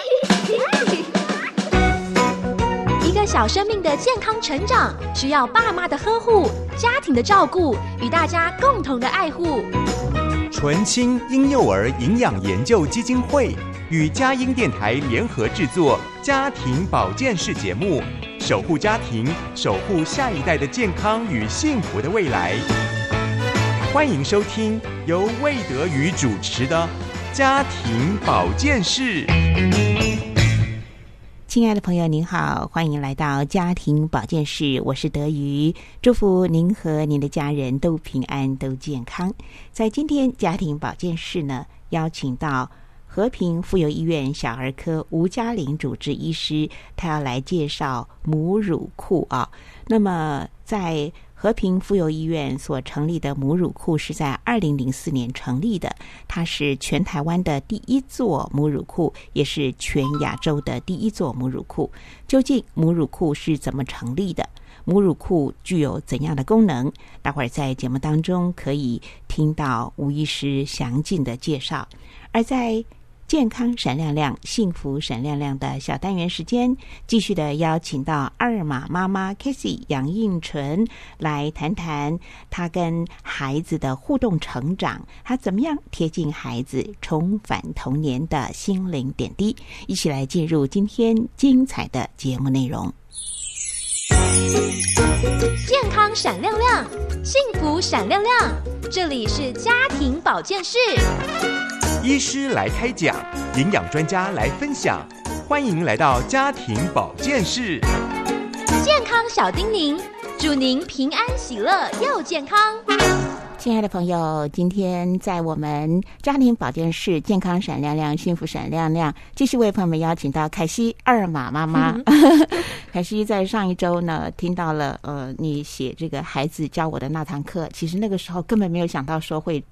一个小生命的健康成长，需要爸妈的呵护、家庭的照顾与大家共同的爱护。纯青婴幼儿营养研究基金会与佳音电台联合制作家庭保健室节目，守护家庭，守护下一代的健康与幸福的未来。欢迎收听由魏德宇主持的家庭保健室。亲爱的朋友，您好，欢迎来到家庭保健室，我是德瑜，祝福您和您的家人都平安、都健康。在今天家庭保健室呢，邀请到和平妇幼医院小儿科吴嘉玲主治医师，他要来介绍母乳库啊。那么在和平妇幼医院所成立的母乳库是在二零零四年成立的，它是全台湾的第一座母乳库，也是全亚洲的第一座母乳库。究竟母乳库是怎么成立的？母乳库具有怎样的功能？待会儿在节目当中可以听到吴医师详尽的介绍。而在健康闪亮亮、幸福闪亮亮的小单元时间，继续的邀请到二马妈妈 k a s e y 杨应纯来谈谈她跟孩子的互动成长，她怎么样贴近孩子，重返童年的心灵点滴。一起来进入今天精彩的节目内容。健康闪亮亮，幸福闪亮亮，这里是家庭保健室。医师来开讲，营养专家来分享，欢迎来到家庭保健室。健康小叮咛，祝您平安喜乐又健康。亲爱的朋友，今天在我们家庭保健室，健康闪亮亮，幸福闪亮亮，继续为朋友们邀请到凯西二马妈妈。凯西在上一周呢，听到了呃，你写这个孩子教我的那堂课，其实那个时候根本没有想到说会。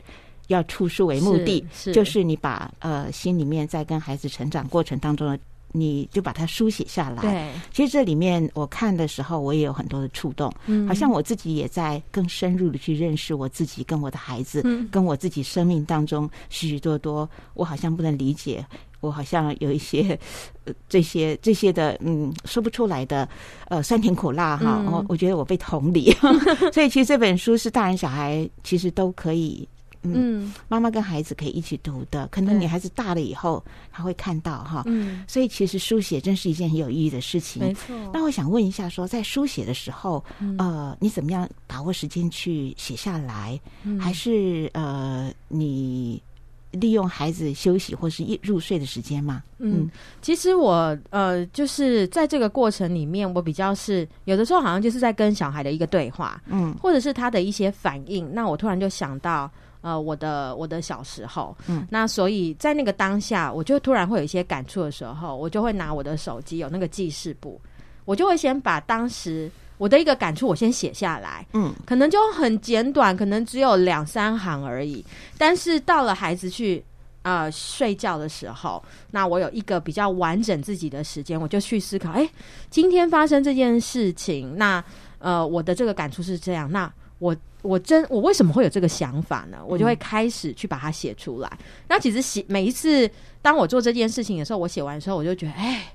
要出书为目的，就是你把呃心里面在跟孩子成长过程当中的，你就把它书写下来。对，其实这里面我看的时候，我也有很多的触动，嗯。好像我自己也在更深入的去认识我自己跟我的孩子，跟我自己生命当中许许多多，我好像不能理解，我好像有一些呃这些这些的嗯说不出来的呃酸甜苦辣哈，我我觉得我被同理，所以其实这本书是大人小孩其实都可以。嗯，妈妈跟孩子可以一起读的，可能女孩子大了以后他会看到哈。嗯，所以其实书写真是一件很有意义的事情。没错。那我想问一下，说在书写的时候，呃，你怎么样把握时间去写下来？还是呃，你利用孩子休息或是入睡的时间吗？嗯，其实我呃，就是在这个过程里面，我比较是有的时候好像就是在跟小孩的一个对话，嗯，或者是他的一些反应，那我突然就想到。呃，我的我的小时候，嗯，那所以在那个当下，我就突然会有一些感触的时候，我就会拿我的手机有那个记事簿，我就会先把当时我的一个感触我先写下来，嗯，可能就很简短，可能只有两三行而已。但是到了孩子去啊睡觉的时候，那我有一个比较完整自己的时间，我就去思考，哎，今天发生这件事情，那呃，我的这个感触是这样，那我。我真我为什么会有这个想法呢？我就会开始去把它写出来。那其实写每一次当我做这件事情的时候，我写完的时候，我就觉得，哎，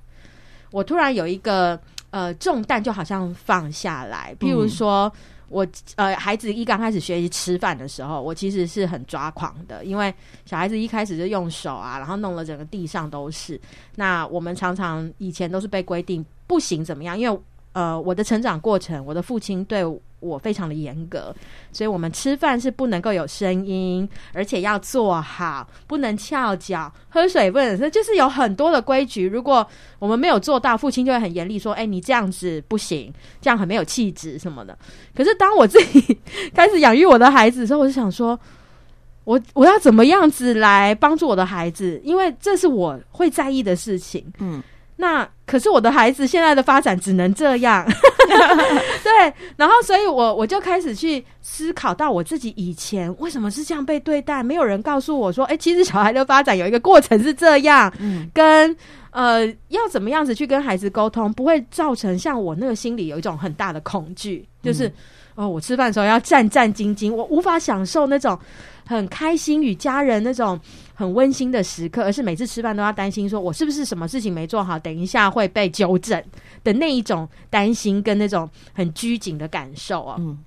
我突然有一个呃重担，就好像放下来。譬如说，我呃孩子一刚开始学习吃饭的时候，我其实是很抓狂的，因为小孩子一开始就用手啊，然后弄了整个地上都是。那我们常常以前都是被规定不行怎么样，因为呃我的成长过程，我的父亲对。我非常的严格，所以我们吃饭是不能够有声音，而且要坐好，不能翘脚，喝水不能，就是有很多的规矩。如果我们没有做到，父亲就会很严厉说：“哎，你这样子不行，这样很没有气质什么的。”可是当我自己 开始养育我的孩子的时候，我就想说，我我要怎么样子来帮助我的孩子？因为这是我会在意的事情。嗯。那可是我的孩子现在的发展只能这样，对，然后所以我我就开始去思考到我自己以前为什么是这样被对待，没有人告诉我说，哎，其实小孩的发展有一个过程是这样，嗯，跟呃要怎么样子去跟孩子沟通，不会造成像我那个心里有一种很大的恐惧，就是哦，我吃饭的时候要战战兢兢，我无法享受那种很开心与家人那种很温馨的时刻，而是每次吃饭都要担心，说我是不是什么事情没做好，等一下会被纠正的那一种担心跟那种很拘谨的感受啊。嗯，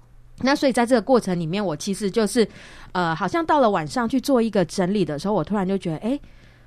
那所以在这个过程里面，我其实就是呃，好像到了晚上去做一个整理的时候，我突然就觉得，哎。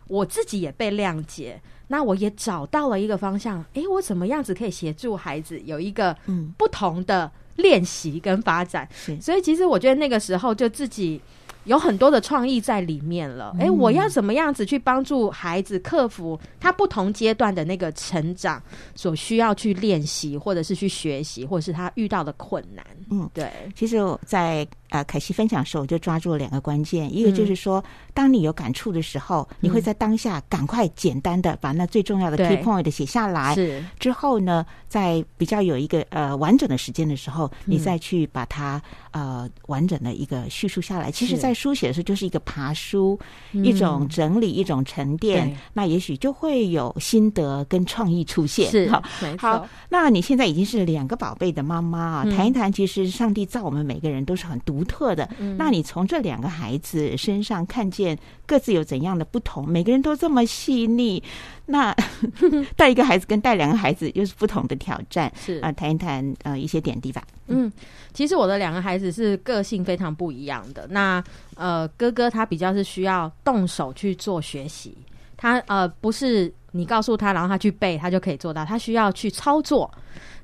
我自己也被谅解，那我也找到了一个方向。诶，我怎么样子可以协助孩子有一个不同的练习跟发展？所以其实我觉得那个时候就自己。有很多的创意在里面了。哎，我要怎么样子去帮助孩子克服他不同阶段的那个成长所需要去练习，或者是去学习，或者是他遇到的困难？嗯，对。其实，在呃凯西分享的时候，我就抓住了两个关键，一个就是说，当你有感触的时候，你会在当下赶快简单的把那最重要的 key point 写下来。是之后呢，在比较有一个呃完整的时间的时候，你再去把它呃完整的一个叙述下来。其实，在书写的时候就是一个爬书，一种整理，一种沉淀，那也许就会有心得跟创意出现。是好，好。那你现在已经是两个宝贝的妈妈啊，谈一谈，其实上帝造我们每个人都是很独特的。那你从这两个孩子身上看见各自有怎样的不同？每个人都这么细腻。那 带一个孩子跟带两个孩子又是不同的挑战，是啊，谈一谈呃一些点滴吧。嗯，其实我的两个孩子是个性非常不一样的。那呃，哥哥他比较是需要动手去做学习，他呃不是你告诉他，然后他去背，他就可以做到，他需要去操作。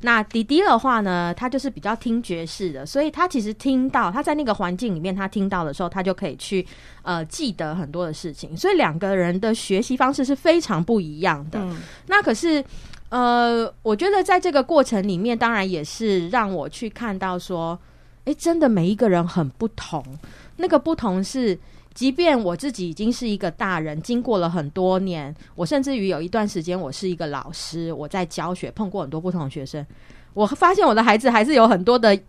那弟弟的话呢，他就是比较听觉式的，所以他其实听到他在那个环境里面，他听到的时候，他就可以去呃记得很多的事情。所以两个人的学习方式是非常不一样的。那可是呃，我觉得在这个过程里面，当然也是让我去看到说，哎，真的每一个人很不同。那个不同是。即便我自己已经是一个大人，经过了很多年，我甚至于有一段时间我是一个老师，我在教学，碰过很多不同的学生，我发现我的孩子还是有很多的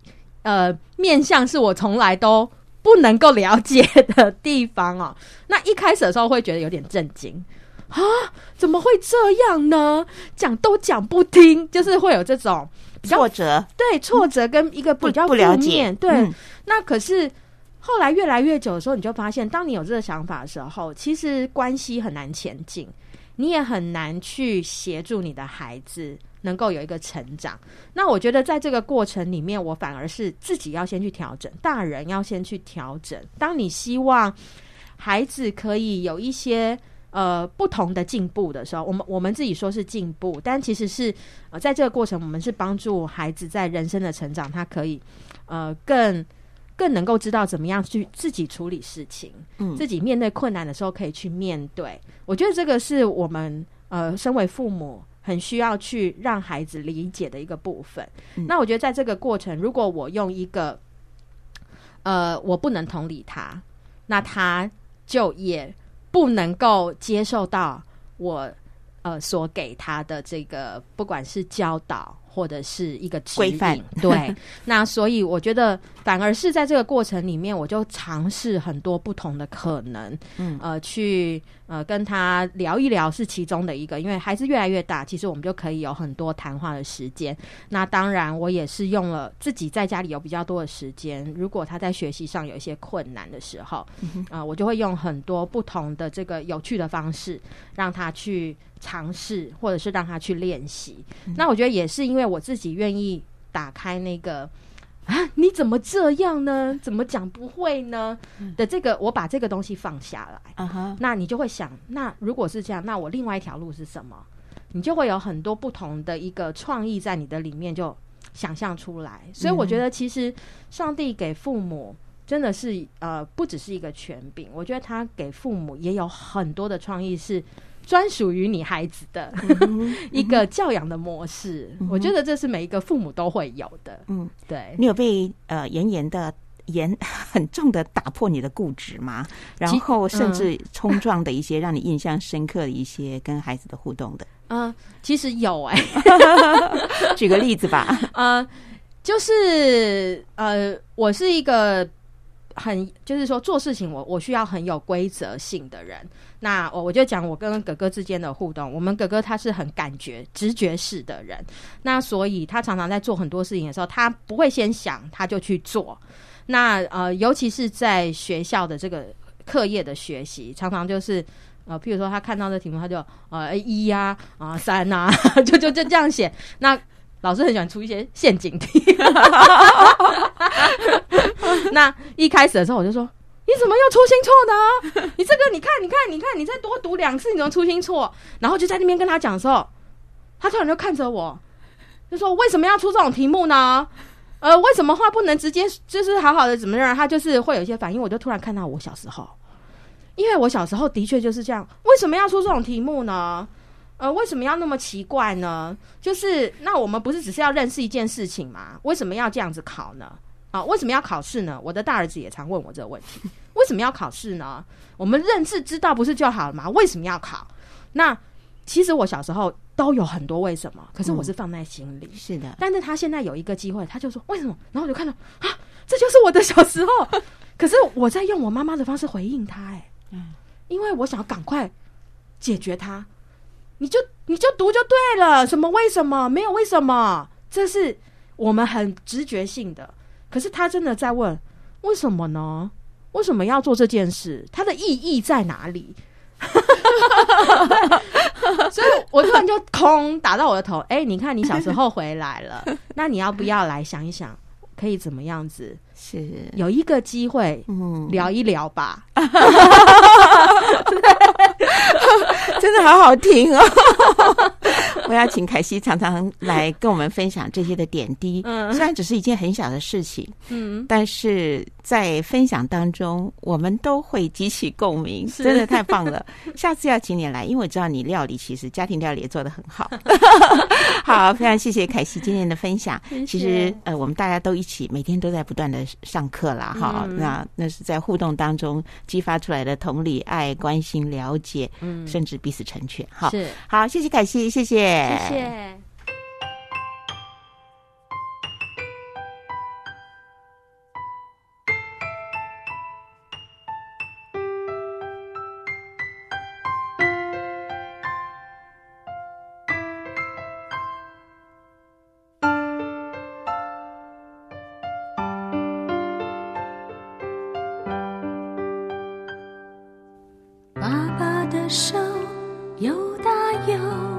呃面相是我从来都不能够了解的地方哦。那一开始的时候会觉得有点震惊啊，怎么会这样呢？讲都讲不听，就是会有这种挫折，对挫折跟一个比较不了解，对，那可是。后来越来越久的时候，你就发现，当你有这个想法的时候，其实关系很难前进，你也很难去协助你的孩子能够有一个成长。那我觉得在这个过程里面，我反而是自己要先去调整，大人要先去调整。当你希望孩子可以有一些呃不同的进步的时候，我们我们自己说是进步，但其实是呃在这个过程，我们是帮助孩子在人生的成长，他可以呃更。更能够知道怎么样去自己处理事情，嗯，自己面对困难的时候可以去面对。我觉得这个是我们呃，身为父母很需要去让孩子理解的一个部分。那我觉得在这个过程，如果我用一个呃，我不能同理他，那他就也不能够接受到我呃所给他的这个，不管是教导。或者是一个规范，对。那所以我觉得，反而是在这个过程里面，我就尝试很多不同的可能，嗯，呃，去呃跟他聊一聊是其中的一个。因为孩子越来越大，其实我们就可以有很多谈话的时间。那当然，我也是用了自己在家里有比较多的时间。如果他在学习上有一些困难的时候，啊，我就会用很多不同的这个有趣的方式让他去。尝试，或者是让他去练习。那我觉得也是因为我自己愿意打开那个啊，你怎么这样呢？怎么讲不会呢？的这个，我把这个东西放下来。啊哈，那你就会想，那如果是这样，那我另外一条路是什么？你就会有很多不同的一个创意在你的里面就想象出来。所以我觉得，其实上帝给父母真的是呃，不只是一个权柄。我觉得他给父母也有很多的创意是。专属于你孩子的一个教养的模式，我觉得这是每一个父母都会有的。嗯，对你有被呃严严的严 很重的打破你的固执吗？然后甚至冲撞的一些让你印象深刻的一些跟孩子的互动的？嗯，其实有哎，举个例子吧。呃，就是呃，我是一个。很就是说做事情我我需要很有规则性的人。那我我就讲我跟哥哥之间的互动，我们哥哥他是很感觉直觉式的人，那所以他常常在做很多事情的时候，他不会先想，他就去做。那呃，尤其是在学校的这个课业的学习，常常就是呃，譬如说他看到的题目，他就呃一呀啊三 呐，就就就这样写。那老师很喜欢出一些陷阱题。那一开始的时候，我就说：“你怎么又出新错呢？你这个你看，你看，你看，你再多读两次，你怎么出新错？”然后就在那边跟他讲的时候，他突然就看着我，就说：“为什么要出这种题目呢？呃，为什么话不能直接就是好好的怎么样？”他就是会有一些反应。我就突然看到我小时候，因为我小时候的确就是这样。为什么要出这种题目呢？呃，为什么要那么奇怪呢？就是那我们不是只是要认识一件事情吗？为什么要这样子考呢？啊，为什么要考试呢？我的大儿子也常问我这个问题：为什么要考试呢？我们认识知道不是就好了吗？为什么要考？那其实我小时候都有很多为什么，可是我是放在心里。是的，但是他现在有一个机会，他就说为什么？然后我就看到啊，这就是我的小时候。可是我在用我妈妈的方式回应他，哎，嗯，因为我想要赶快解决他。你就你就读就对了，什么为什么没有为什么？这是我们很直觉性的。可是他真的在问为什么呢？为什么要做这件事？它的意义在哪里？所以我突然就空打到我的头。哎，你看你小时候回来了，那你要不要来想一想，可以怎么样子？是有一个机会，嗯，聊一聊吧。真的好好听哦！我要请凯西常常来跟我们分享这些的点滴。嗯，虽然只是一件很小的事情，嗯，但是在分享当中，我们都会激起共鸣，真的太棒了。下次要请你来，因为我知道你料理其实家庭料理也做的很好。好，非常谢谢凯西今天的分享。其实呃，我们大家都一起每天都在不断的上课啦，哈，那那是在互动当中激发出来的同理、爱、关心、了解，嗯，甚至彼此成全。哈，是好，谢谢凯西，谢谢。谢谢。爸爸的手又大又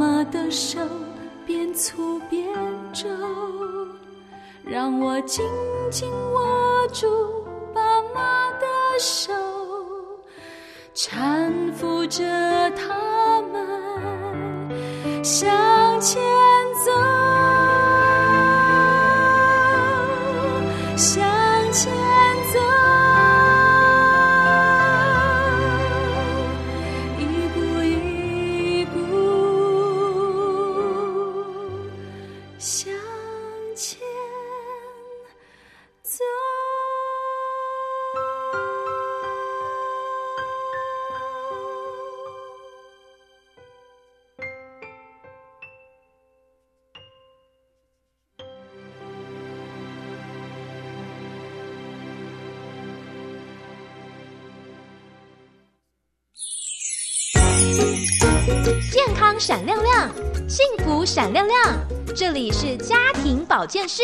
妈的手边粗边皱让我紧紧握住爸妈的手。搀扶着他们向前走，闪亮亮。这里是家庭保健室，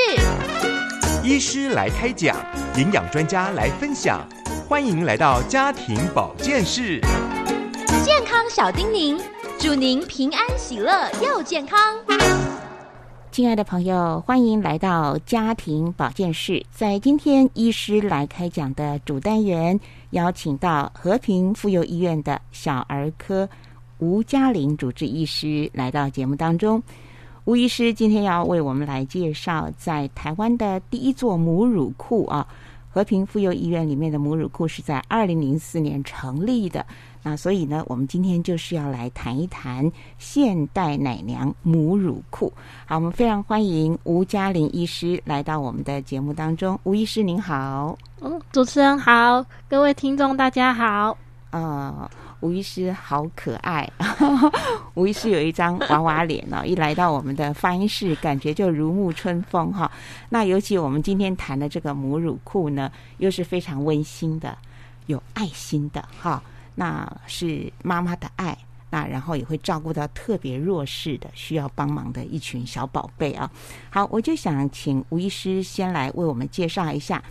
医师来开讲，营养专家来分享，欢迎来到家庭保健室。健康小叮咛，祝您平安喜乐又健康。亲爱的朋友，欢迎来到家庭保健室。在今天医师来开讲的主单元，邀请到和平妇幼医院的小儿科吴嘉玲主治医师来到节目当中。吴医师今天要为我们来介绍在台湾的第一座母乳库啊。和平妇幼医院里面的母乳库是在二零零四年成立的，那所以呢，我们今天就是要来谈一谈现代奶娘母乳库。好，我们非常欢迎吴嘉玲医师来到我们的节目当中。吴医师您好，嗯，主持人好，各位听众大家好。呃，吴医师好可爱，吴医师有一张娃娃脸哦，一来到我们的发音室，感觉就如沐春风哈。那尤其我们今天谈的这个母乳库呢，又是非常温馨的，有爱心的哈，那是妈妈的爱。那然后也会照顾到特别弱势的、需要帮忙的一群小宝贝啊。好，我就想请吴医师先来为我们介绍一下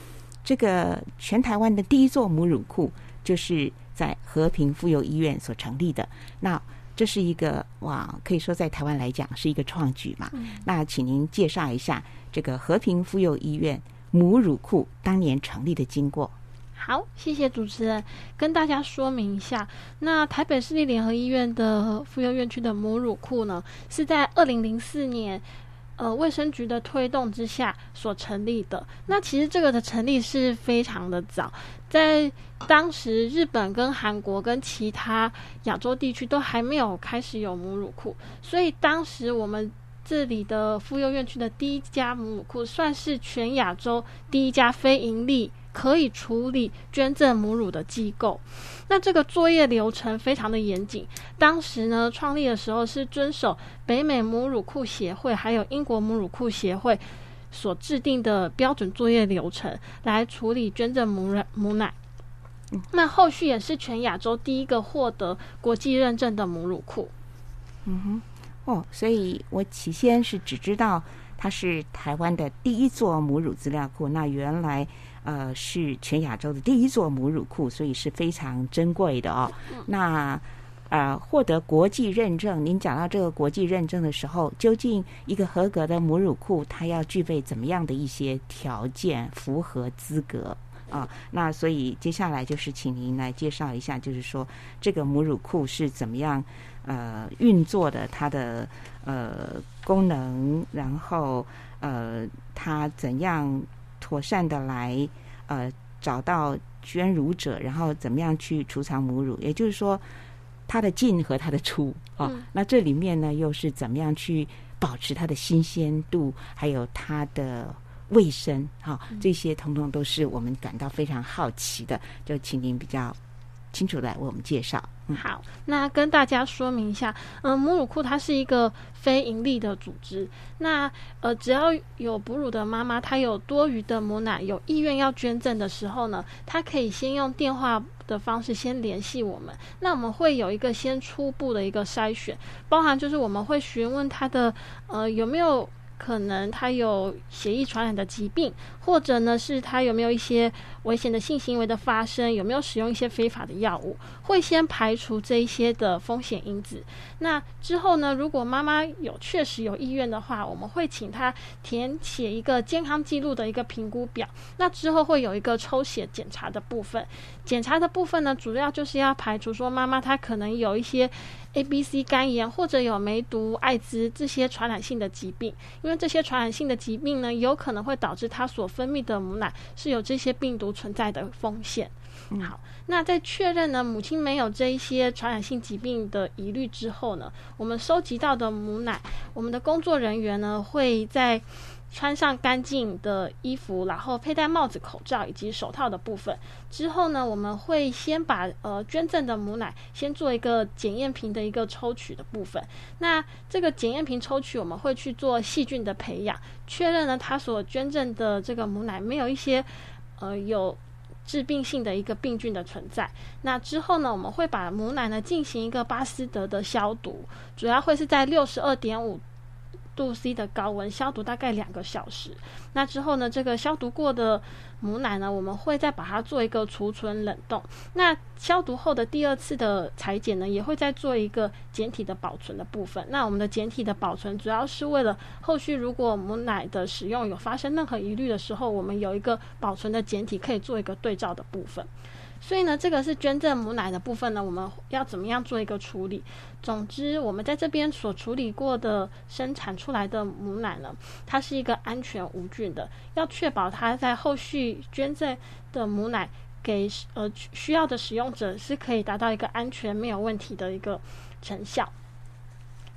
这个全台湾的第一座母乳库，就是在和平妇幼医院所成立的。那这是一个哇，可以说在台湾来讲是一个创举嘛。那请您介绍一下这个和平妇幼医院母乳库当年成立的经过。好，谢谢主持人，跟大家说明一下。那台北市立联合医院的妇幼院区的母乳库呢，是在二零零四年，呃，卫生局的推动之下所成立的。那其实这个的成立是非常的早，在当时日本跟韩国跟其他亚洲地区都还没有开始有母乳库，所以当时我们这里的妇幼院区的第一家母乳库，算是全亚洲第一家非盈利。可以处理捐赠母乳的机构，那这个作业流程非常的严谨。当时呢，创立的时候是遵守北美母乳库协会还有英国母乳库协会所制定的标准作业流程来处理捐赠母乳母奶。那后续也是全亚洲第一个获得国际认证的母乳库。嗯哼，哦，所以我起先是只知道它是台湾的第一座母乳资料库，那原来。呃，是全亚洲的第一座母乳库，所以是非常珍贵的哦。那呃，获得国际认证，您讲到这个国际认证的时候，究竟一个合格的母乳库，它要具备怎么样的一些条件，符合资格啊？那所以接下来就是请您来介绍一下，就是说这个母乳库是怎么样呃运作的，它的呃功能，然后呃它怎样。妥善的来，呃，找到捐乳者，然后怎么样去储藏母乳？也就是说，它的进和它的出啊，那这里面呢，又是怎么样去保持它的新鲜度，还有它的卫生？哈，这些通通都是我们感到非常好奇的，就请您比较清楚的为我们介绍。好，那跟大家说明一下，嗯，母乳库它是一个非盈利的组织。那呃，只要有哺乳的妈妈，她有多余的母奶，有意愿要捐赠的时候呢，她可以先用电话的方式先联系我们。那我们会有一个先初步的一个筛选，包含就是我们会询问她的呃有没有可能他有血液传染的疾病，或者呢是他有没有一些危险的性行为的发生，有没有使用一些非法的药物，会先排除这一些的风险因子。那之后呢，如果妈妈有确实有意愿的话，我们会请她填写一个健康记录的一个评估表。那之后会有一个抽血检查的部分，检查的部分呢，主要就是要排除说妈妈她可能有一些 A、B、C 肝炎或者有梅毒、艾滋这些传染性的疾病，因为这些传染性的疾病呢，有可能会导致她所分泌的母奶是有这些病毒存在的风险。好，那在确认呢母亲没有这一些传染性疾病的疑虑之后呢，我们收集到的母奶，我们的工作人员呢会在穿上干净的衣服，然后佩戴帽子、口罩以及手套的部分之后呢，我们会先把呃捐赠的母奶先做一个检验瓶的一个抽取的部分。那这个检验瓶抽取，我们会去做细菌的培养，确认呢它所捐赠的这个母奶没有一些呃有。致病性的一个病菌的存在，那之后呢，我们会把母奶呢进行一个巴斯德的消毒，主要会是在六十二点五度 C 的高温消毒大概两个小时。那之后呢，这个消毒过的母奶呢，我们会再把它做一个储存冷冻。那消毒后的第二次的裁剪呢，也会再做一个简体的保存的部分。那我们的简体的保存主要是为了后续如果母奶的使用有发生任何疑虑的时候，我们有一个保存的简体可以做一个对照的部分。所以呢，这个是捐赠母奶的部分呢，我们要怎么样做一个处理？总之，我们在这边所处理过的生产出来的母奶呢，它是一个安全无菌的，要确保它在后续捐赠的母奶给呃需要的使用者是可以达到一个安全没有问题的一个成效。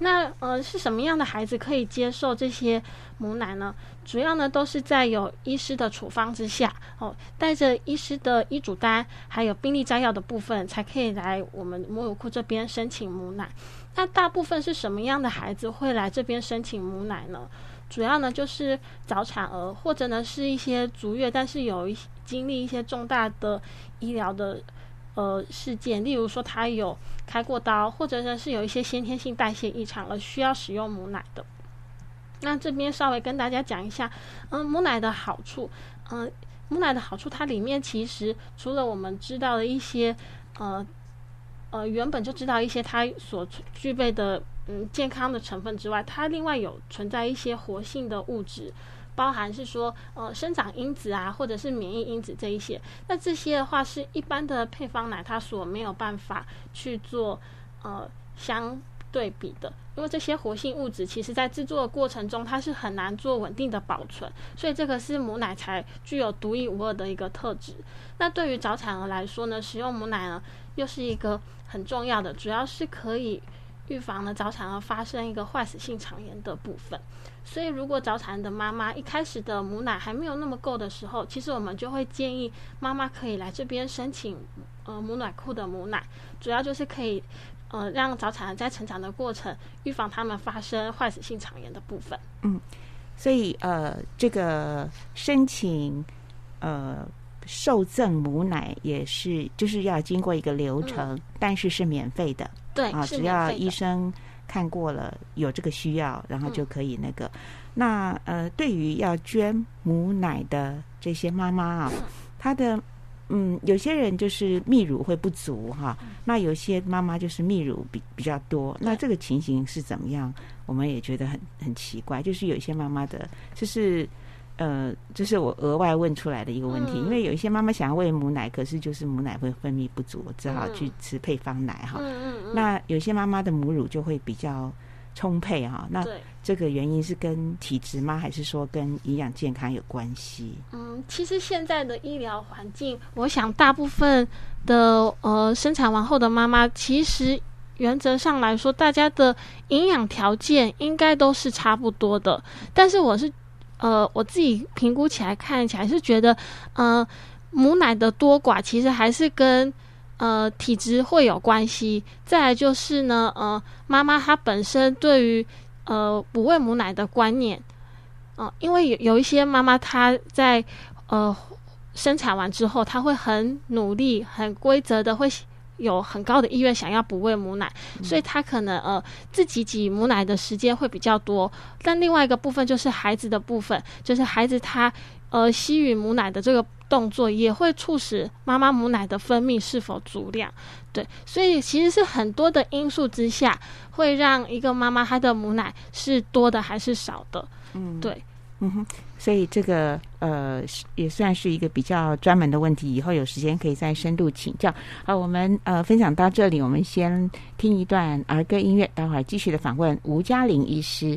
那呃是什么样的孩子可以接受这些母奶呢？主要呢都是在有医师的处方之下哦，带着医师的医嘱单，还有病历摘要的部分，才可以来我们母乳库这边申请母奶。那大部分是什么样的孩子会来这边申请母奶呢？主要呢就是早产儿，或者呢是一些足月，但是有一经历一些重大的医疗的。呃，事件，例如说他有开过刀，或者呢是有一些先天性代谢异常而需要使用母奶的。那这边稍微跟大家讲一下，嗯，母奶的好处，嗯，母奶的好处，它里面其实除了我们知道的一些，呃，呃，原本就知道一些它所具备的嗯健康的成分之外，它另外有存在一些活性的物质。包含是说，呃，生长因子啊，或者是免疫因子这一些，那这些的话是一般的配方奶它所没有办法去做呃相对比的，因为这些活性物质其实在制作的过程中它是很难做稳定的保存，所以这个是母奶才具有独一无二的一个特质。那对于早产儿来说呢，使用母奶呢又是一个很重要的，主要是可以预防呢早产儿发生一个坏死性肠炎的部分。所以，如果早产的妈妈一开始的母奶还没有那么够的时候，其实我们就会建议妈妈可以来这边申请呃母奶库的母奶，主要就是可以呃让早产儿在成长的过程预防他们发生坏死性肠炎的部分。嗯，所以呃这个申请呃受赠母奶也是就是要经过一个流程，但是是免费的。对，啊，只要医生。看过了，有这个需要，然后就可以那个。那呃，对于要捐母奶的这些妈妈啊，她的嗯，有些人就是泌乳会不足哈，那有些妈妈就是泌乳比比较多，那这个情形是怎么样？我们也觉得很很奇怪，就是有一些妈妈的，就是。呃，这是我额外问出来的一个问题，因为有一些妈妈想要喂母奶，可是就是母奶会分泌不足，只好去吃配方奶哈。那有些妈妈的母乳就会比较充沛哈。那这个原因是跟体质吗？还是说跟营养健康有关系？嗯，其实现在的医疗环境，我想大部分的呃生产完后的妈妈，其实原则上来说，大家的营养条件应该都是差不多的。但是我是。呃，我自己评估起来看起来是觉得，呃，母奶的多寡其实还是跟呃体质会有关系。再来就是呢，呃，妈妈她本身对于呃不喂母奶的观念，嗯，因为有有一些妈妈她在呃生产完之后，她会很努力、很规则的会有很高的意愿想要补喂母奶，所以他可能呃自己挤母奶的时间会比较多。但另外一个部分就是孩子的部分，就是孩子他呃吸吮母奶的这个动作也会促使妈妈母奶的分泌是否足量。对，所以其实是很多的因素之下，会让一个妈妈她的母奶是多的还是少的。嗯，对。嗯哼，所以这个呃也算是一个比较专门的问题，以后有时间可以再深度请教。好，我们呃分享到这里，我们先听一段儿歌音乐，待会儿继续的访问吴嘉玲医师。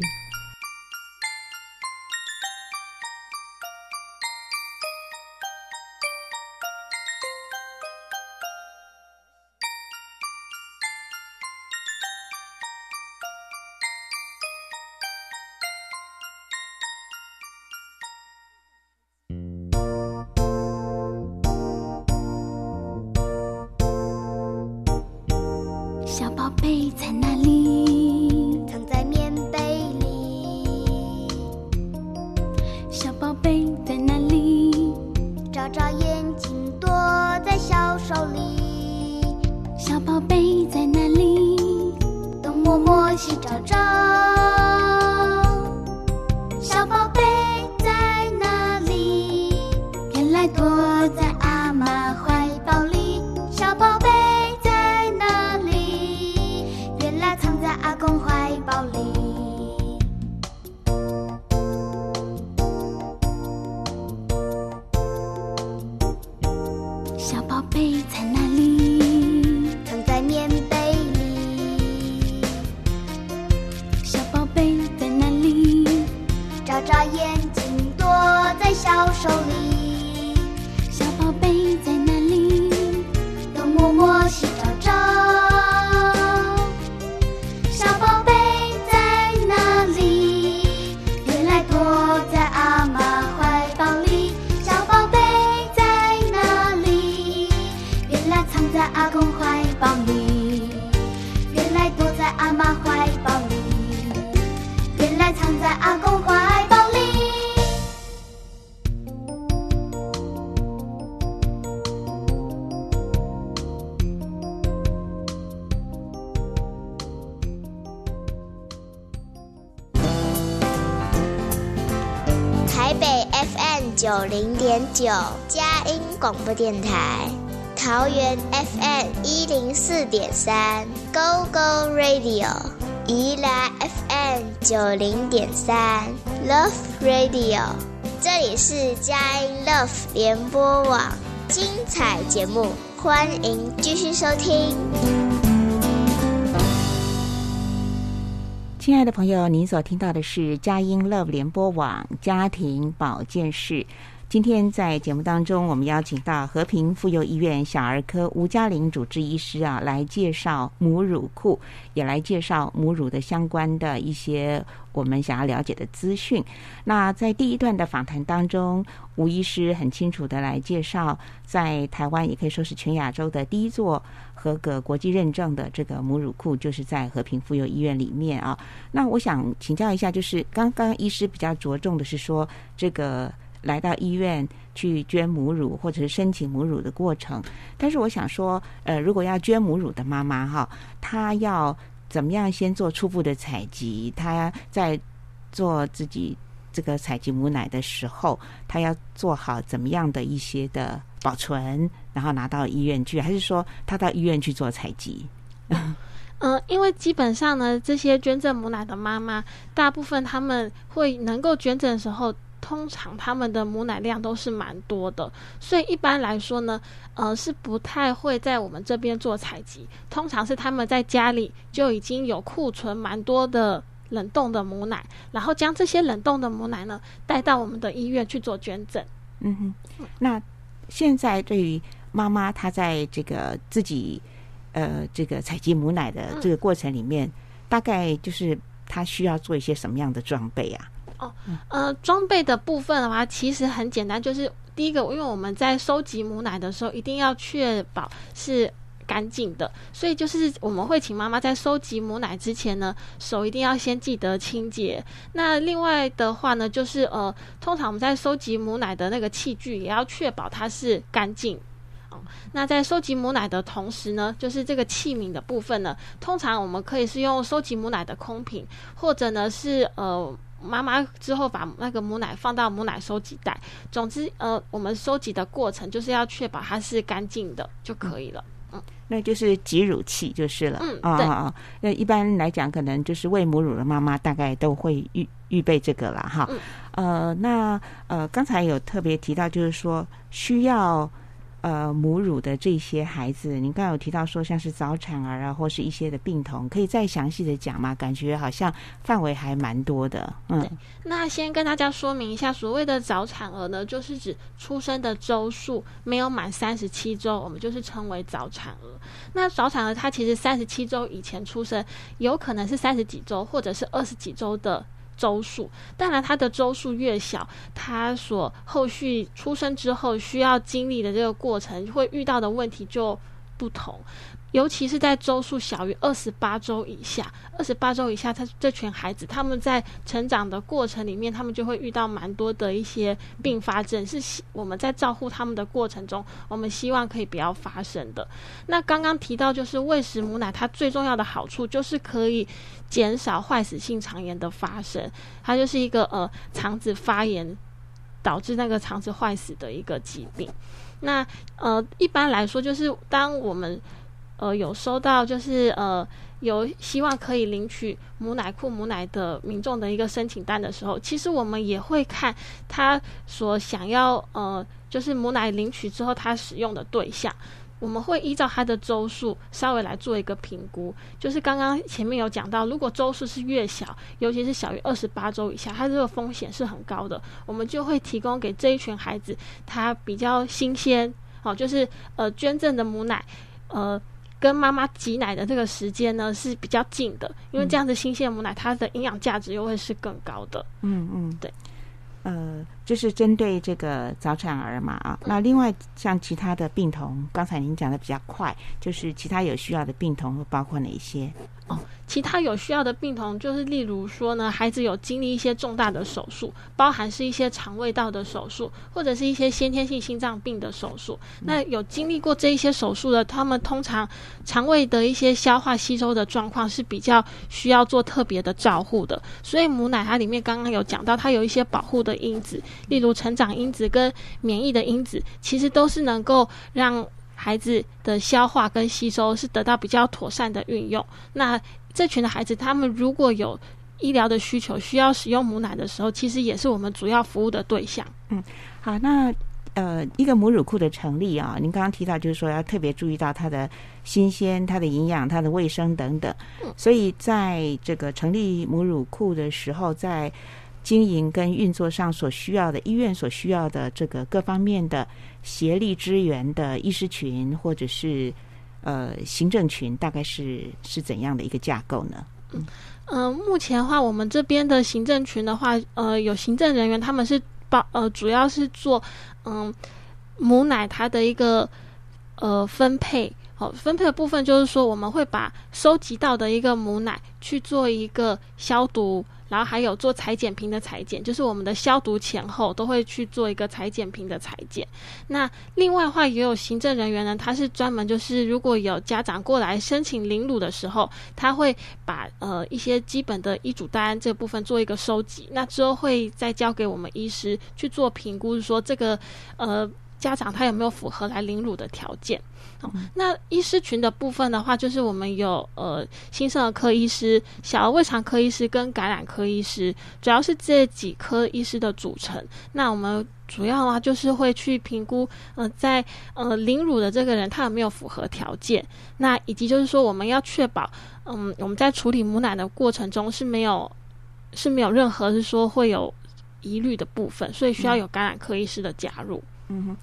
九零点九佳音广播电台，桃园 FM 一零四点三 Go Go Radio，宜兰 FM 九零点三 Love Radio，这里是佳音 Love 联播网，精彩节目，欢迎继续收听。亲爱的朋友，您所听到的是佳音 Love 联播网家庭保健室。今天在节目当中，我们邀请到和平妇幼医院小儿科吴嘉玲主治医师啊，来介绍母乳库，也来介绍母乳的相关的一些我们想要了解的资讯。那在第一段的访谈当中，吴医师很清楚的来介绍，在台湾也可以说是全亚洲的第一座。合格国际认证的这个母乳库，就是在和平妇幼医院里面啊。那我想请教一下，就是刚刚医师比较着重的是说，这个来到医院去捐母乳或者是申请母乳的过程。但是我想说，呃，如果要捐母乳的妈妈哈，她要怎么样先做初步的采集？她在做自己这个采集母奶的时候，她要做好怎么样的一些的？保存，然后拿到医院去，还是说她到医院去做采集？嗯，因为基本上呢，这些捐赠母奶的妈妈，大部分他们会能够捐赠的时候，通常他们的母奶量都是蛮多的，所以一般来说呢，呃，是不太会在我们这边做采集。通常是他们在家里就已经有库存蛮多的冷冻的母奶，然后将这些冷冻的母奶呢带到我们的医院去做捐赠。嗯哼，那。现在对于妈妈，她在这个自己呃这个采集母奶的这个过程里面，大概就是她需要做一些什么样的装备啊？哦，呃，装备的部分的话，其实很简单，就是第一个，因为我们在收集母奶的时候，一定要确保是。干净的，所以就是我们会请妈妈在收集母奶之前呢，手一定要先记得清洁。那另外的话呢，就是呃，通常我们在收集母奶的那个器具也要确保它是干净，那在收集母奶的同时呢，就是这个器皿的部分呢，通常我们可以是用收集母奶的空瓶，或者呢是呃妈妈之后把那个母奶放到母奶收集袋。总之，呃，我们收集的过程就是要确保它是干净的就可以了。嗯那就是挤乳器就是了。嗯啊对啊啊！那一般来讲，可能就是喂母乳的妈妈大概都会预预备这个了哈。嗯呃，那呃，刚才有特别提到，就是说需要呃母乳的这些孩子，您刚刚有提到说像是早产儿啊，或是一些的病童，可以再详细的讲吗？感觉好像范围还蛮多的。嗯那先跟大家说明一下，所谓的早产儿呢，就是指出生的周数没有满三十七周，我们就是称为早产儿。那早产儿他其实三十七周以前出生，有可能是三十几周或者是二十几周的。周数，当然它的周数越小，它所后续出生之后需要经历的这个过程，会遇到的问题就不同。尤其是在周数小于二十八周以下，二十八周以下，他这群孩子他们在成长的过程里面，他们就会遇到蛮多的一些并发症，是我们在照顾他们的过程中，我们希望可以不要发生的。那刚刚提到就是喂食母奶，它最重要的好处就是可以减少坏死性肠炎的发生，它就是一个呃肠子发炎导致那个肠子坏死的一个疾病。那呃，一般来说，就是当我们呃有收到就是呃有希望可以领取母奶库母奶的民众的一个申请单的时候，其实我们也会看他所想要呃就是母奶领取之后他使用的对象。我们会依照他的周数稍微来做一个评估，就是刚刚前面有讲到，如果周数是越小，尤其是小于二十八周以下，它这个风险是很高的，我们就会提供给这一群孩子，他比较新鲜，哦，就是呃捐赠的母奶，呃。跟妈妈挤奶的这个时间呢是比较近的，因为这样子新鲜母奶它的营养价值又会是更高的。嗯嗯，对。呃，就是针对这个早产儿嘛啊，那另外像其他的病童，刚才您讲的比较快，就是其他有需要的病童会包括哪些？其他有需要的病童，就是例如说呢，孩子有经历一些重大的手术，包含是一些肠胃道的手术，或者是一些先天性心脏病的手术。那有经历过这一些手术的，他们通常肠胃的一些消化吸收的状况是比较需要做特别的照护的。所以母奶它里面刚刚有讲到，它有一些保护的因子，例如成长因子跟免疫的因子，其实都是能够让孩子的消化跟吸收是得到比较妥善的运用。那这群的孩子，他们如果有医疗的需求，需要使用母奶的时候，其实也是我们主要服务的对象。嗯好，那呃，一个母乳库的成立啊，您刚刚提到就是说要特别注意到它的新鲜、它的营养、它的卫生等等。所以在这个成立母乳库的时候，在经营跟运作上所需要的医院所需要的这个各方面的协力支援的医师群，或者是呃行政群，大概是是怎样的一个架构呢？嗯嗯、目前的话，我们这边的行政群的话，呃，有行政人员，他们是包呃，主要是做嗯母奶它的一个呃分配。好，分配的部分就是说，我们会把收集到的一个母奶去做一个消毒，然后还有做裁剪瓶的裁剪，就是我们的消毒前后都会去做一个裁剪瓶的裁剪。那另外话，也有行政人员呢，他是专门就是如果有家长过来申请领乳的时候，他会把呃一些基本的医嘱单这部分做一个收集，那之后会再交给我们医师去做评估，说这个呃家长他有没有符合来领乳的条件。哦，那医师群的部分的话，就是我们有呃新生儿科医师、小儿胃肠科医师跟感染科医师，主要是这几科医师的组成。那我们主要啊，就是会去评估，呃，在呃领乳的这个人他有没有符合条件，那以及就是说我们要确保，嗯，我们在处理母奶的过程中是没有是没有任何是说会有疑虑的部分，所以需要有感染科医师的加入。嗯哼，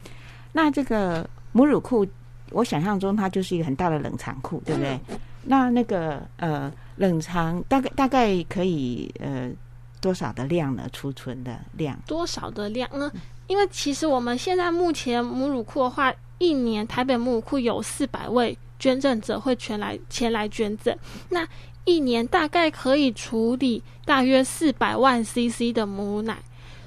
那这个母乳库，我想象中它就是一个很大的冷藏库，对不对？那那个呃，冷藏大概大概可以呃多少的量呢？储存的量？多少的量呢？因为其实我们现在目前母乳库的话，一年台北母乳库有四百位捐赠者会全来前来捐赠，那一年大概可以处理大约四百万 CC 的母乳奶。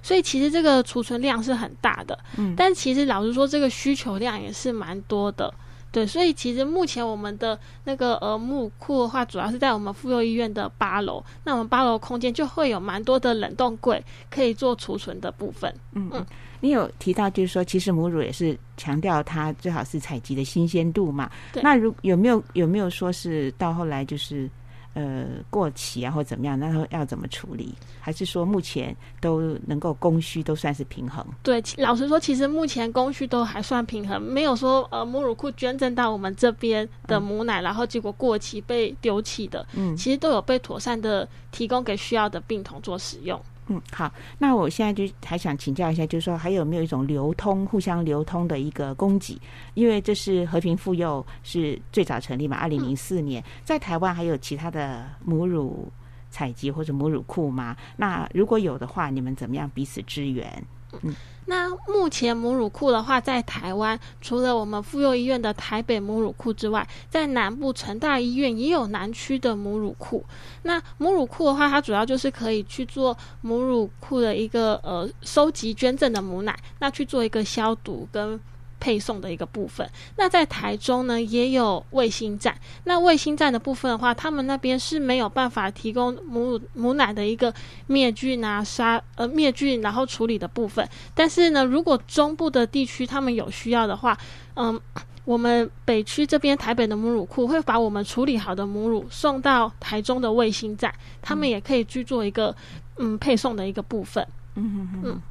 所以其实这个储存量是很大的。嗯，但其实老实说，这个需求量也是蛮多的。对，所以其实目前我们的那个呃母乳库的话，主要是在我们妇幼医院的八楼。那我们八楼空间就会有蛮多的冷冻柜，可以做储存的部分。嗯嗯，你有提到就是说，其实母乳也是强调它最好是采集的新鲜度嘛。对。那如有没有有没有说是到后来就是？呃，过期啊，或怎么样？那要怎么处理？还是说目前都能够供需都算是平衡？对，老实说，其实目前供需都还算平衡，没有说呃母乳库捐赠到我们这边的母奶，然后结果过期被丢弃的。嗯，其实都有被妥善的提供给需要的病童做使用。嗯，好，那我现在就还想请教一下，就是说还有没有一种流通、互相流通的一个供给？因为这是和平妇幼是最早成立嘛，二零零四年，在台湾还有其他的母乳采集或者母乳库吗？那如果有的话，你们怎么样彼此支援？嗯。那目前母乳库的话，在台湾除了我们妇幼医院的台北母乳库之外，在南部成大医院也有南区的母乳库。那母乳库的话，它主要就是可以去做母乳库的一个呃收集捐赠的母奶，那去做一个消毒跟。配送的一个部分，那在台中呢也有卫星站。那卫星站的部分的话，他们那边是没有办法提供母乳母奶的一个灭菌啊杀呃灭菌然后处理的部分。但是呢，如果中部的地区他们有需要的话，嗯，我们北区这边台北的母乳库会把我们处理好的母乳送到台中的卫星站，他们也可以去做一个嗯配送的一个部分。嗯嗯嗯。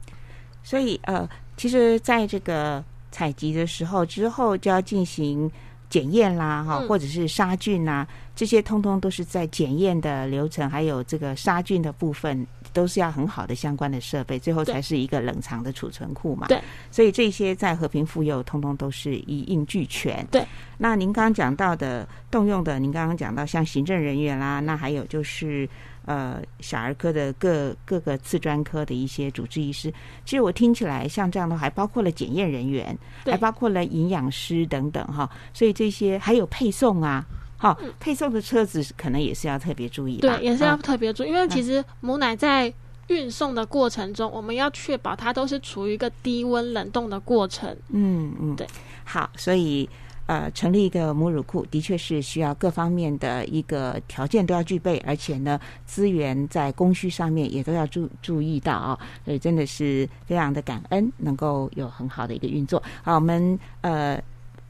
所以呃，其实在这个。采集的时候之后就要进行检验啦，哈，或者是杀菌呐，这些通通都是在检验的流程，还有这个杀菌的部分，都是要很好的相关的设备，最后才是一个冷藏的储存库嘛。对，所以这些在和平妇幼通通都是一应俱全。对，那您刚刚讲到的动用的，您刚刚讲到像行政人员啦，那还有就是。呃，小儿科的各各个次专科的一些主治医师，其实我听起来像这样的，还包括了检验人员，还包括了营养师等等哈。所以这些还有配送啊，好，配送的车子可能也是要特别注意。对，也是要特别注意，因为其实母奶在运送的过程中，我们要确保它都是处于一个低温冷冻的过程。嗯嗯，对，好，所以。呃，成立一个母乳库的确是需要各方面的一个条件都要具备，而且呢，资源在供需上面也都要注注意到啊，所以真的是非常的感恩，能够有很好的一个运作。好，我们呃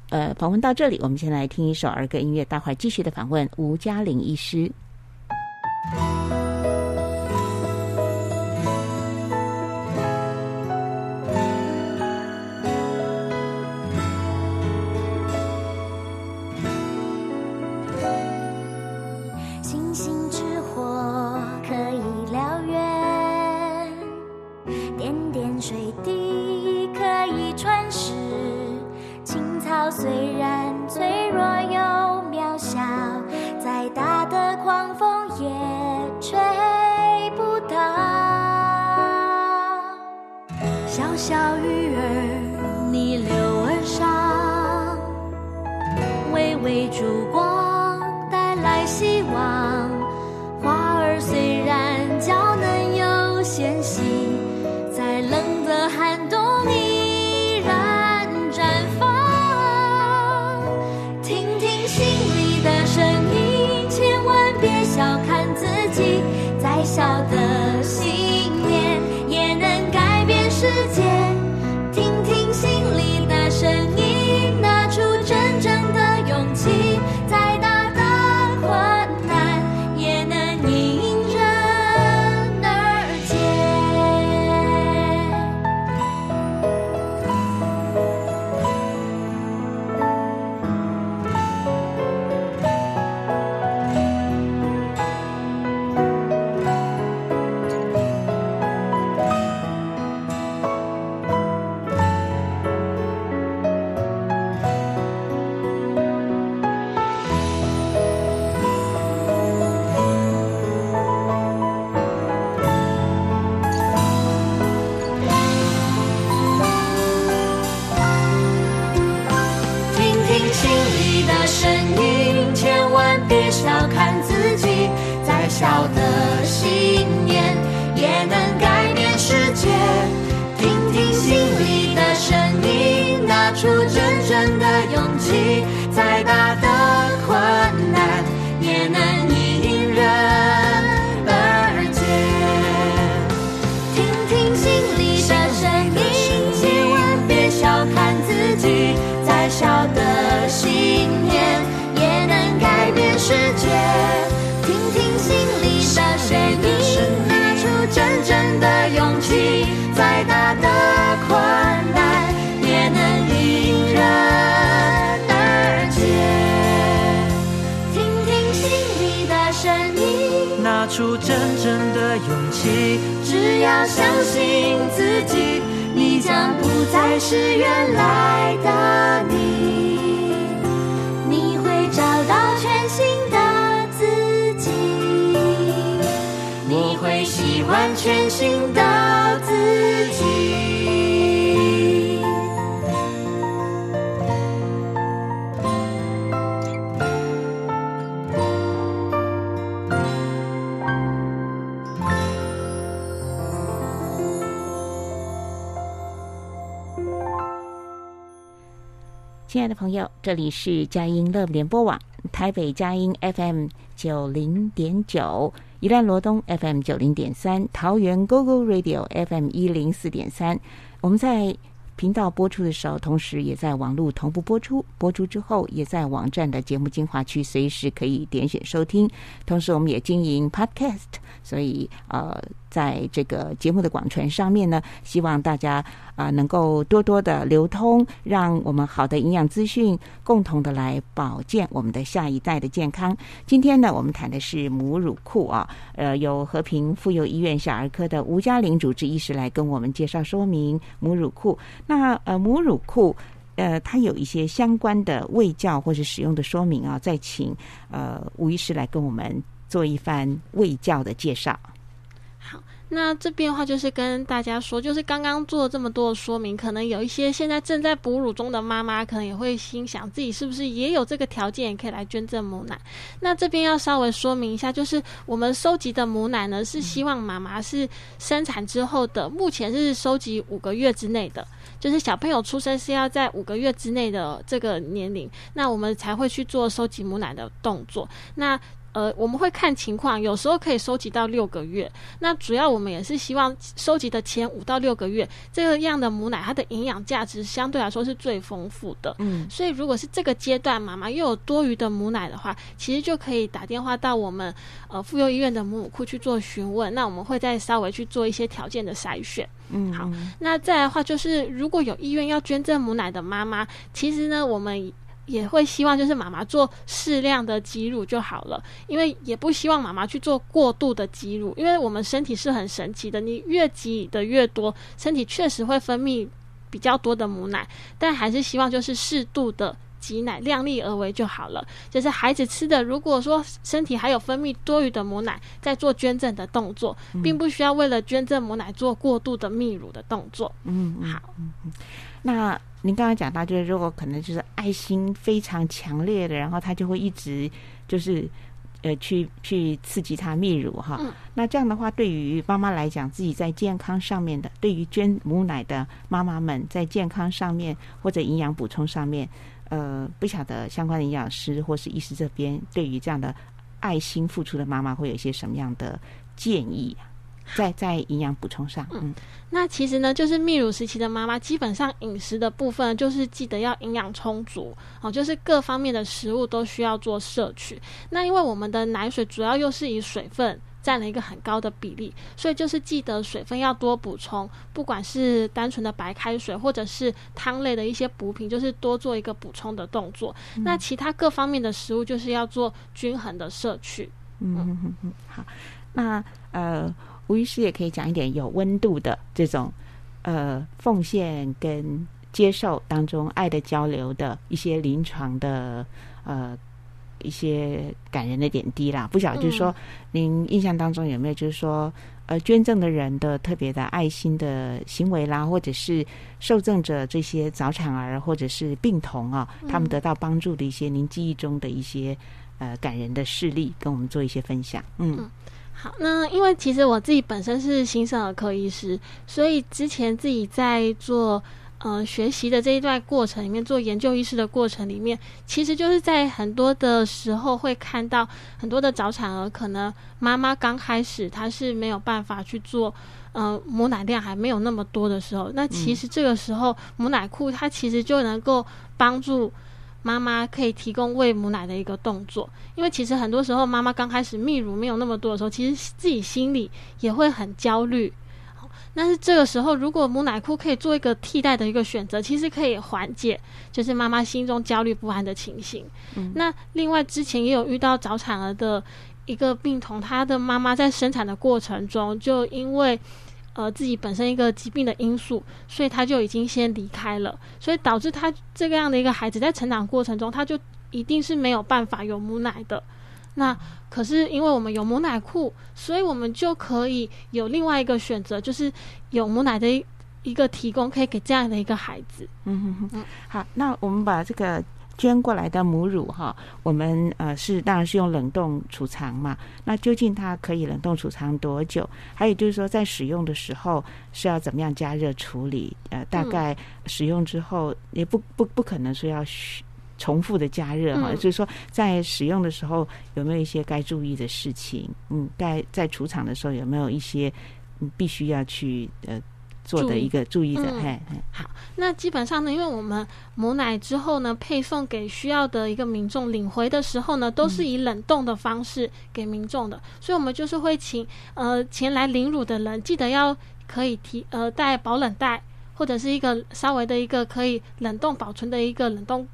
呃访问到这里，我们先来听一首儿歌音乐，待会儿继续的访问吴嘉玲医师。点点水滴可以穿石青草虽然脆弱又渺小再大的狂风也吹不倒。小小雨出真正的勇气，再大的困难也能迎刃而解，听听心里的声音，千万别小看自己，再小的信念也能改变世界，听听心里的声音，拿出真正的勇气，再大的困难。出真正的勇气。只要相信自己，你将不再是原来的你，你会找到全新的自己，你会喜欢全新的亲爱的朋友，这里是佳音乐联播网，台北佳音 FM 九零点九，宜兰罗东 FM 九零点三，桃园 GoGo Radio FM 一零四点三。我们在频道播出的时候，同时也在网络同步播出。播出之后，也在网站的节目精华区随时可以点选收听。同时，我们也经营 Podcast，所以呃。在这个节目的广传上面呢，希望大家啊能够多多的流通，让我们好的营养资讯共同的来保健我们的下一代的健康。今天呢，我们谈的是母乳库啊，呃，由和平妇幼医院小儿科的吴嘉玲主治医师来跟我们介绍说明母乳库。那呃，母乳库呃，它有一些相关的喂教或者使用的说明啊，再请呃吴医师来跟我们做一番喂教的介绍。那这边的话，就是跟大家说，就是刚刚做了这么多的说明，可能有一些现在正在哺乳中的妈妈，可能也会心想，自己是不是也有这个条件，也可以来捐赠母奶。那这边要稍微说明一下，就是我们收集的母奶呢，是希望妈妈是生产之后的，目前是收集五个月之内的，就是小朋友出生是要在五个月之内的这个年龄，那我们才会去做收集母奶的动作。那呃，我们会看情况，有时候可以收集到六个月。那主要我们也是希望收集的前五到六个月，这个样的母奶它的营养价值相对来说是最丰富的。嗯，所以如果是这个阶段妈妈又有多余的母奶的话，其实就可以打电话到我们呃妇幼医院的母乳库去做询问。那我们会再稍微去做一些条件的筛选。嗯，好。那再来的话，就是如果有医院要捐赠母奶的妈妈，其实呢，我们。也会希望就是妈妈做适量的挤乳就好了，因为也不希望妈妈去做过度的挤乳，因为我们身体是很神奇的，你越挤的越多，身体确实会分泌比较多的母奶，但还是希望就是适度的挤奶，量力而为就好了。就是孩子吃的，如果说身体还有分泌多余的母奶，在做捐赠的动作，并不需要为了捐赠母奶做过度的泌乳的动作。嗯，好，那。您刚刚讲到，就是如果可能就是爱心非常强烈的，然后他就会一直就是呃去去刺激他泌乳哈。那这样的话，对于妈妈来讲，自己在健康上面的，对于捐母奶的妈妈们在健康上面或者营养补充上面，呃，不晓得相关的营养师或是医师这边对于这样的爱心付出的妈妈会有一些什么样的建议？在在营养补充上，嗯，那其实呢，就是泌乳时期的妈妈，基本上饮食的部分就是记得要营养充足哦，就是各方面的食物都需要做摄取。那因为我们的奶水主要又是以水分占了一个很高的比例，所以就是记得水分要多补充，不管是单纯的白开水或者是汤类的一些补品，就是多做一个补充的动作。那其他各方面的食物就是要做均衡的摄取。嗯嗯嗯，好，那呃。吴医师也可以讲一点有温度的这种，呃，奉献跟接受当中爱的交流的一些临床的呃一些感人的点滴啦。不晓得就是说，您印象当中有没有就是说，呃，捐赠的人的特别的爱心的行为啦，或者是受赠者这些早产儿或者是病童啊，他们得到帮助的一些您记忆中的一些呃感人的事例，跟我们做一些分享。嗯。好，那因为其实我自己本身是新生儿科医师，所以之前自己在做呃学习的这一段过程里面，做研究医师的过程里面，其实就是在很多的时候会看到很多的早产儿，可能妈妈刚开始她是没有办法去做，呃母奶量还没有那么多的时候，那其实这个时候母奶库它其实就能够帮助。妈妈可以提供喂母奶的一个动作，因为其实很多时候妈妈刚开始泌乳没有那么多的时候，其实自己心里也会很焦虑。但是这个时候，如果母奶库可以做一个替代的一个选择，其实可以缓解就是妈妈心中焦虑不安的情形。那另外之前也有遇到早产儿的一个病童，他的妈妈在生产的过程中，就因为呃自己本身一个疾病的因素，所以他就已经先离开了，所以导致他这个样的一个孩子在成长过程中，他就一定是没有办法有母奶的。那可是因为我们有母奶库，所以我们就可以有另外一个选择，就是有母奶的一个提供，可以给这样的一个孩子。嗯哼哼，好，那我们把这个捐过来的母乳哈，我们呃是当然是用冷冻储藏嘛。那究竟它可以冷冻储藏多久？还有就是说，在使用的时候是要怎么样加热处理？呃，大概使用之后也不不不可能说要重复的加热哈，就是说在使用的时候有没有一些该注意的事情？嗯，该在储藏的时候有没有一些嗯必须要去呃做的一个注意的？嘿，好，那基本上呢，因为我们母奶之后呢，配送给需要的一个民众领回的时候呢，都是以冷冻的方式给民众的，所以我们就是会请呃前来领乳的人记得要可以提呃带保冷袋或者是一个稍微的一个可以冷冻保存的一个冷冻。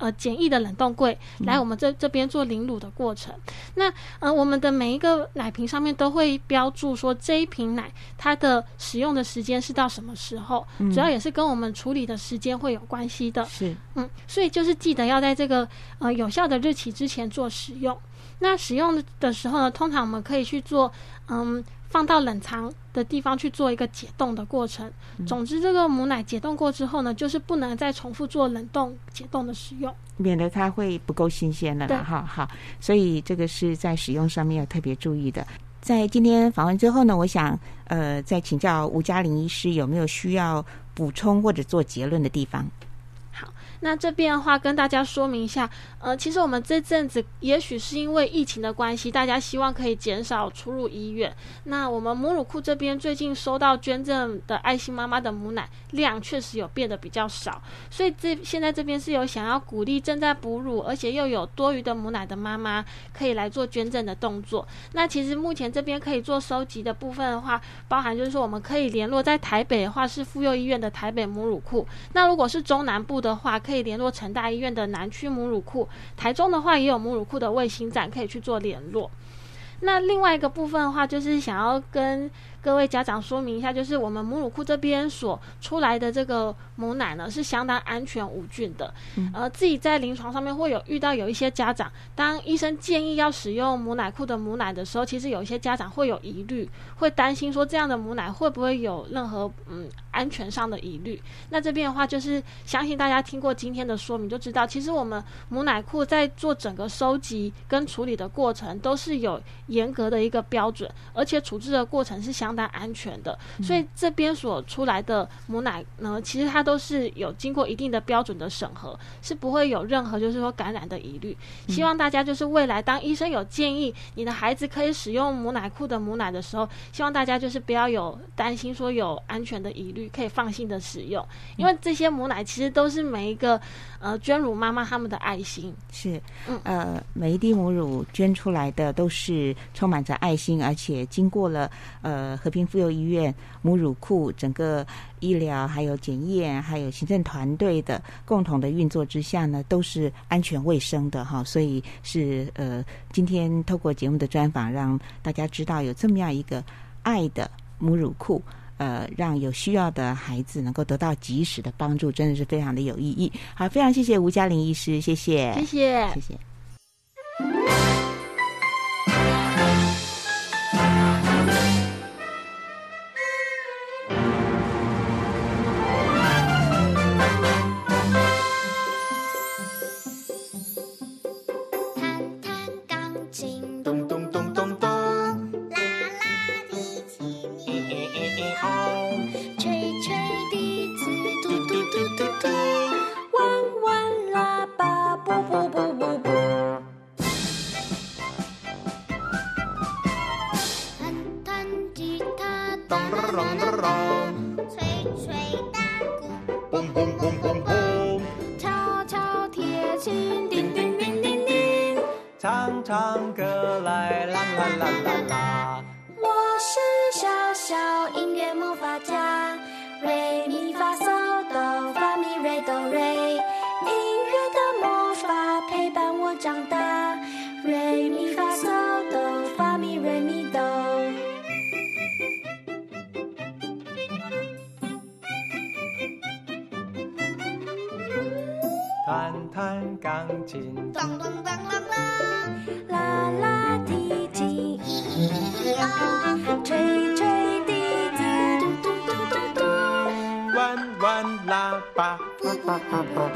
呃，简易的冷冻柜来我们这这边做淋乳的过程。那呃，我们的每一个奶瓶上面都会标注说这一瓶奶它的使用的时间是到什么时候，主要也是跟我们处理的时间会有关系的。是，嗯，所以就是记得要在这个呃有效的日期之前做使用。那使用的时候呢，通常我们可以去做嗯。放到冷藏的地方去做一个解冻的过程。总之，这个母奶解冻过之后呢，就是不能再重复做冷冻解冻的使用，免得它会不够新鲜了啦。哈，好，所以这个是在使用上面要特别注意的。在今天访问之后呢，我想呃，再请教吴嘉玲医师有没有需要补充或者做结论的地方。那这边的话，跟大家说明一下，呃，其实我们这阵子也许是因为疫情的关系，大家希望可以减少出入医院。那我们母乳库这边最近收到捐赠的爱心妈妈的母奶量确实有变得比较少，所以这现在这边是有想要鼓励正在哺乳而且又有多余的母奶的妈妈可以来做捐赠的动作。那其实目前这边可以做收集的部分的话，包含就是说我们可以联络在台北的话是妇幼医院的台北母乳库，那如果是中南部的话。可以联络成大医院的南区母乳库，台中的话也有母乳库的卫星站，可以去做联络。那另外一个部分的话，就是想要跟。各位家长说明一下，就是我们母乳库这边所出来的这个母奶呢，是相当安全无菌的。呃，自己在临床上面会有遇到有一些家长，当医生建议要使用母奶库的母奶的时候，其实有一些家长会有疑虑，会担心说这样的母奶会不会有任何嗯安全上的疑虑。那这边的话，就是相信大家听过今天的说明就知道，其实我们母奶库在做整个收集跟处理的过程都是有严格的一个标准，而且处置的过程是相。相当安全的，所以这边所出来的母奶呢，其实它都是有经过一定的标准的审核，是不会有任何就是说感染的疑虑。希望大家就是未来当医生有建议你的孩子可以使用母奶库的母奶的时候，希望大家就是不要有担心说有安全的疑虑，可以放心的使用，因为这些母奶其实都是每一个呃捐乳妈妈他们的爱心。是，呃，每一滴母乳捐出来的都是充满着爱心，而且经过了呃。和平妇幼医院母乳库整个医疗还有检验还有行政团队的共同的运作之下呢，都是安全卫生的哈。所以是呃，今天透过节目的专访，让大家知道有这么样一个爱的母乳库，呃，让有需要的孩子能够得到及时的帮助，真的是非常的有意义。好，非常谢谢吴嘉玲医师，谢谢，谢谢，谢谢。瑞咪哆。弹弹钢琴，咚咚咚啷啷，拉拉提琴，啊，吹吹笛子，嘟嘟嘟嘟嘟，弯弯喇叭，啪啪啪。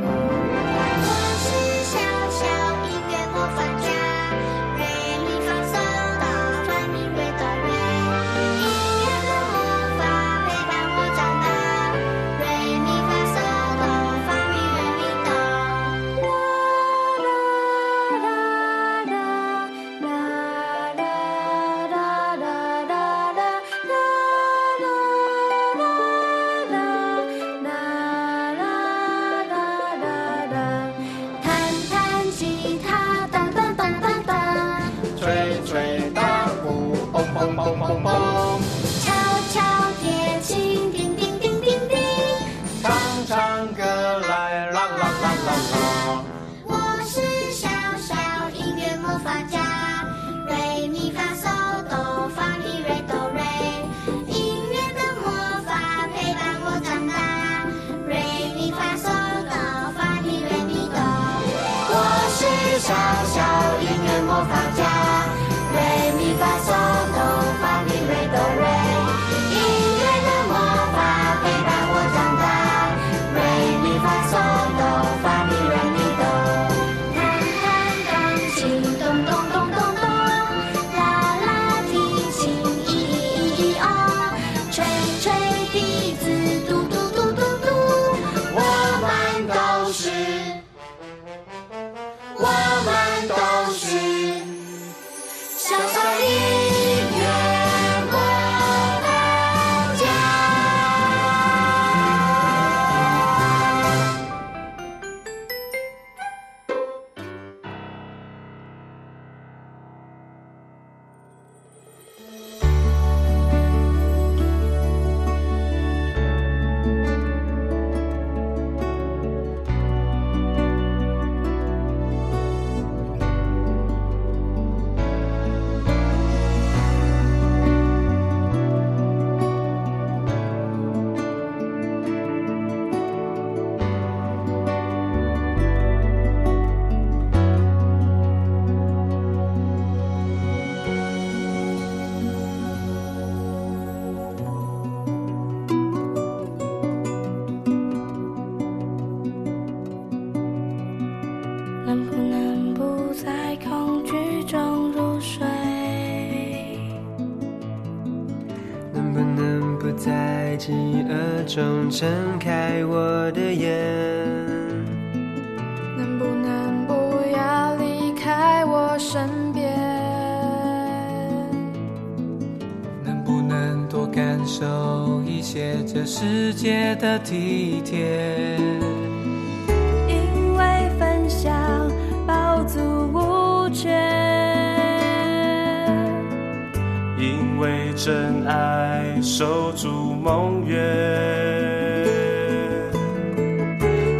筑梦愿，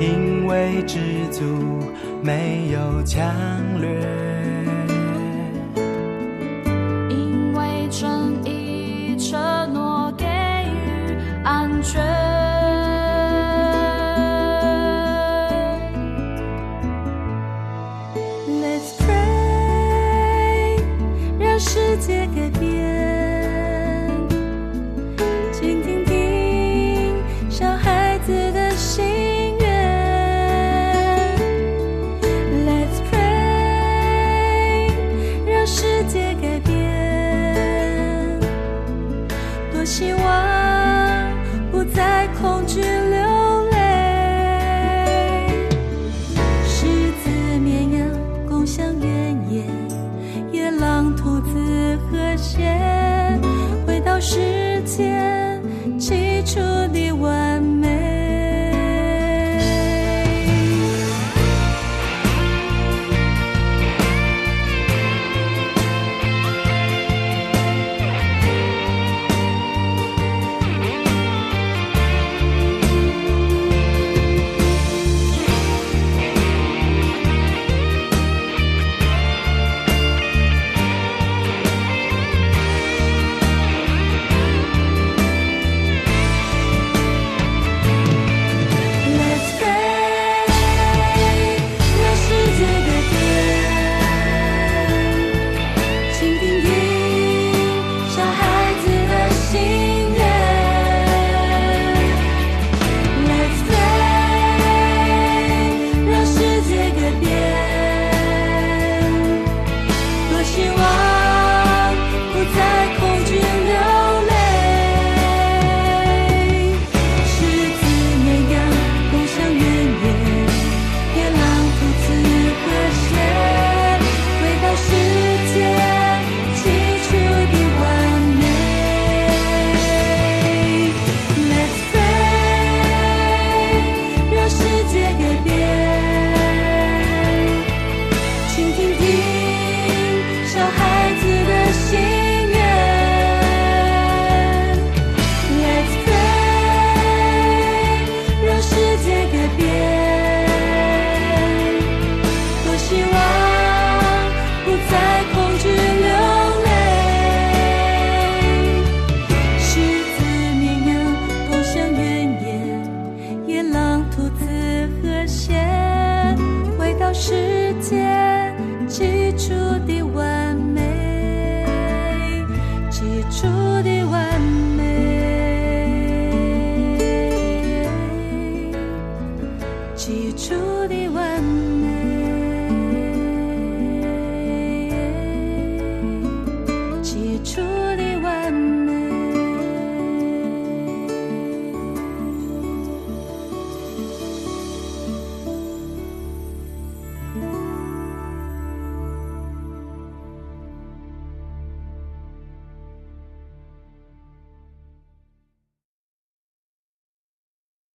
因为知足没有强掠。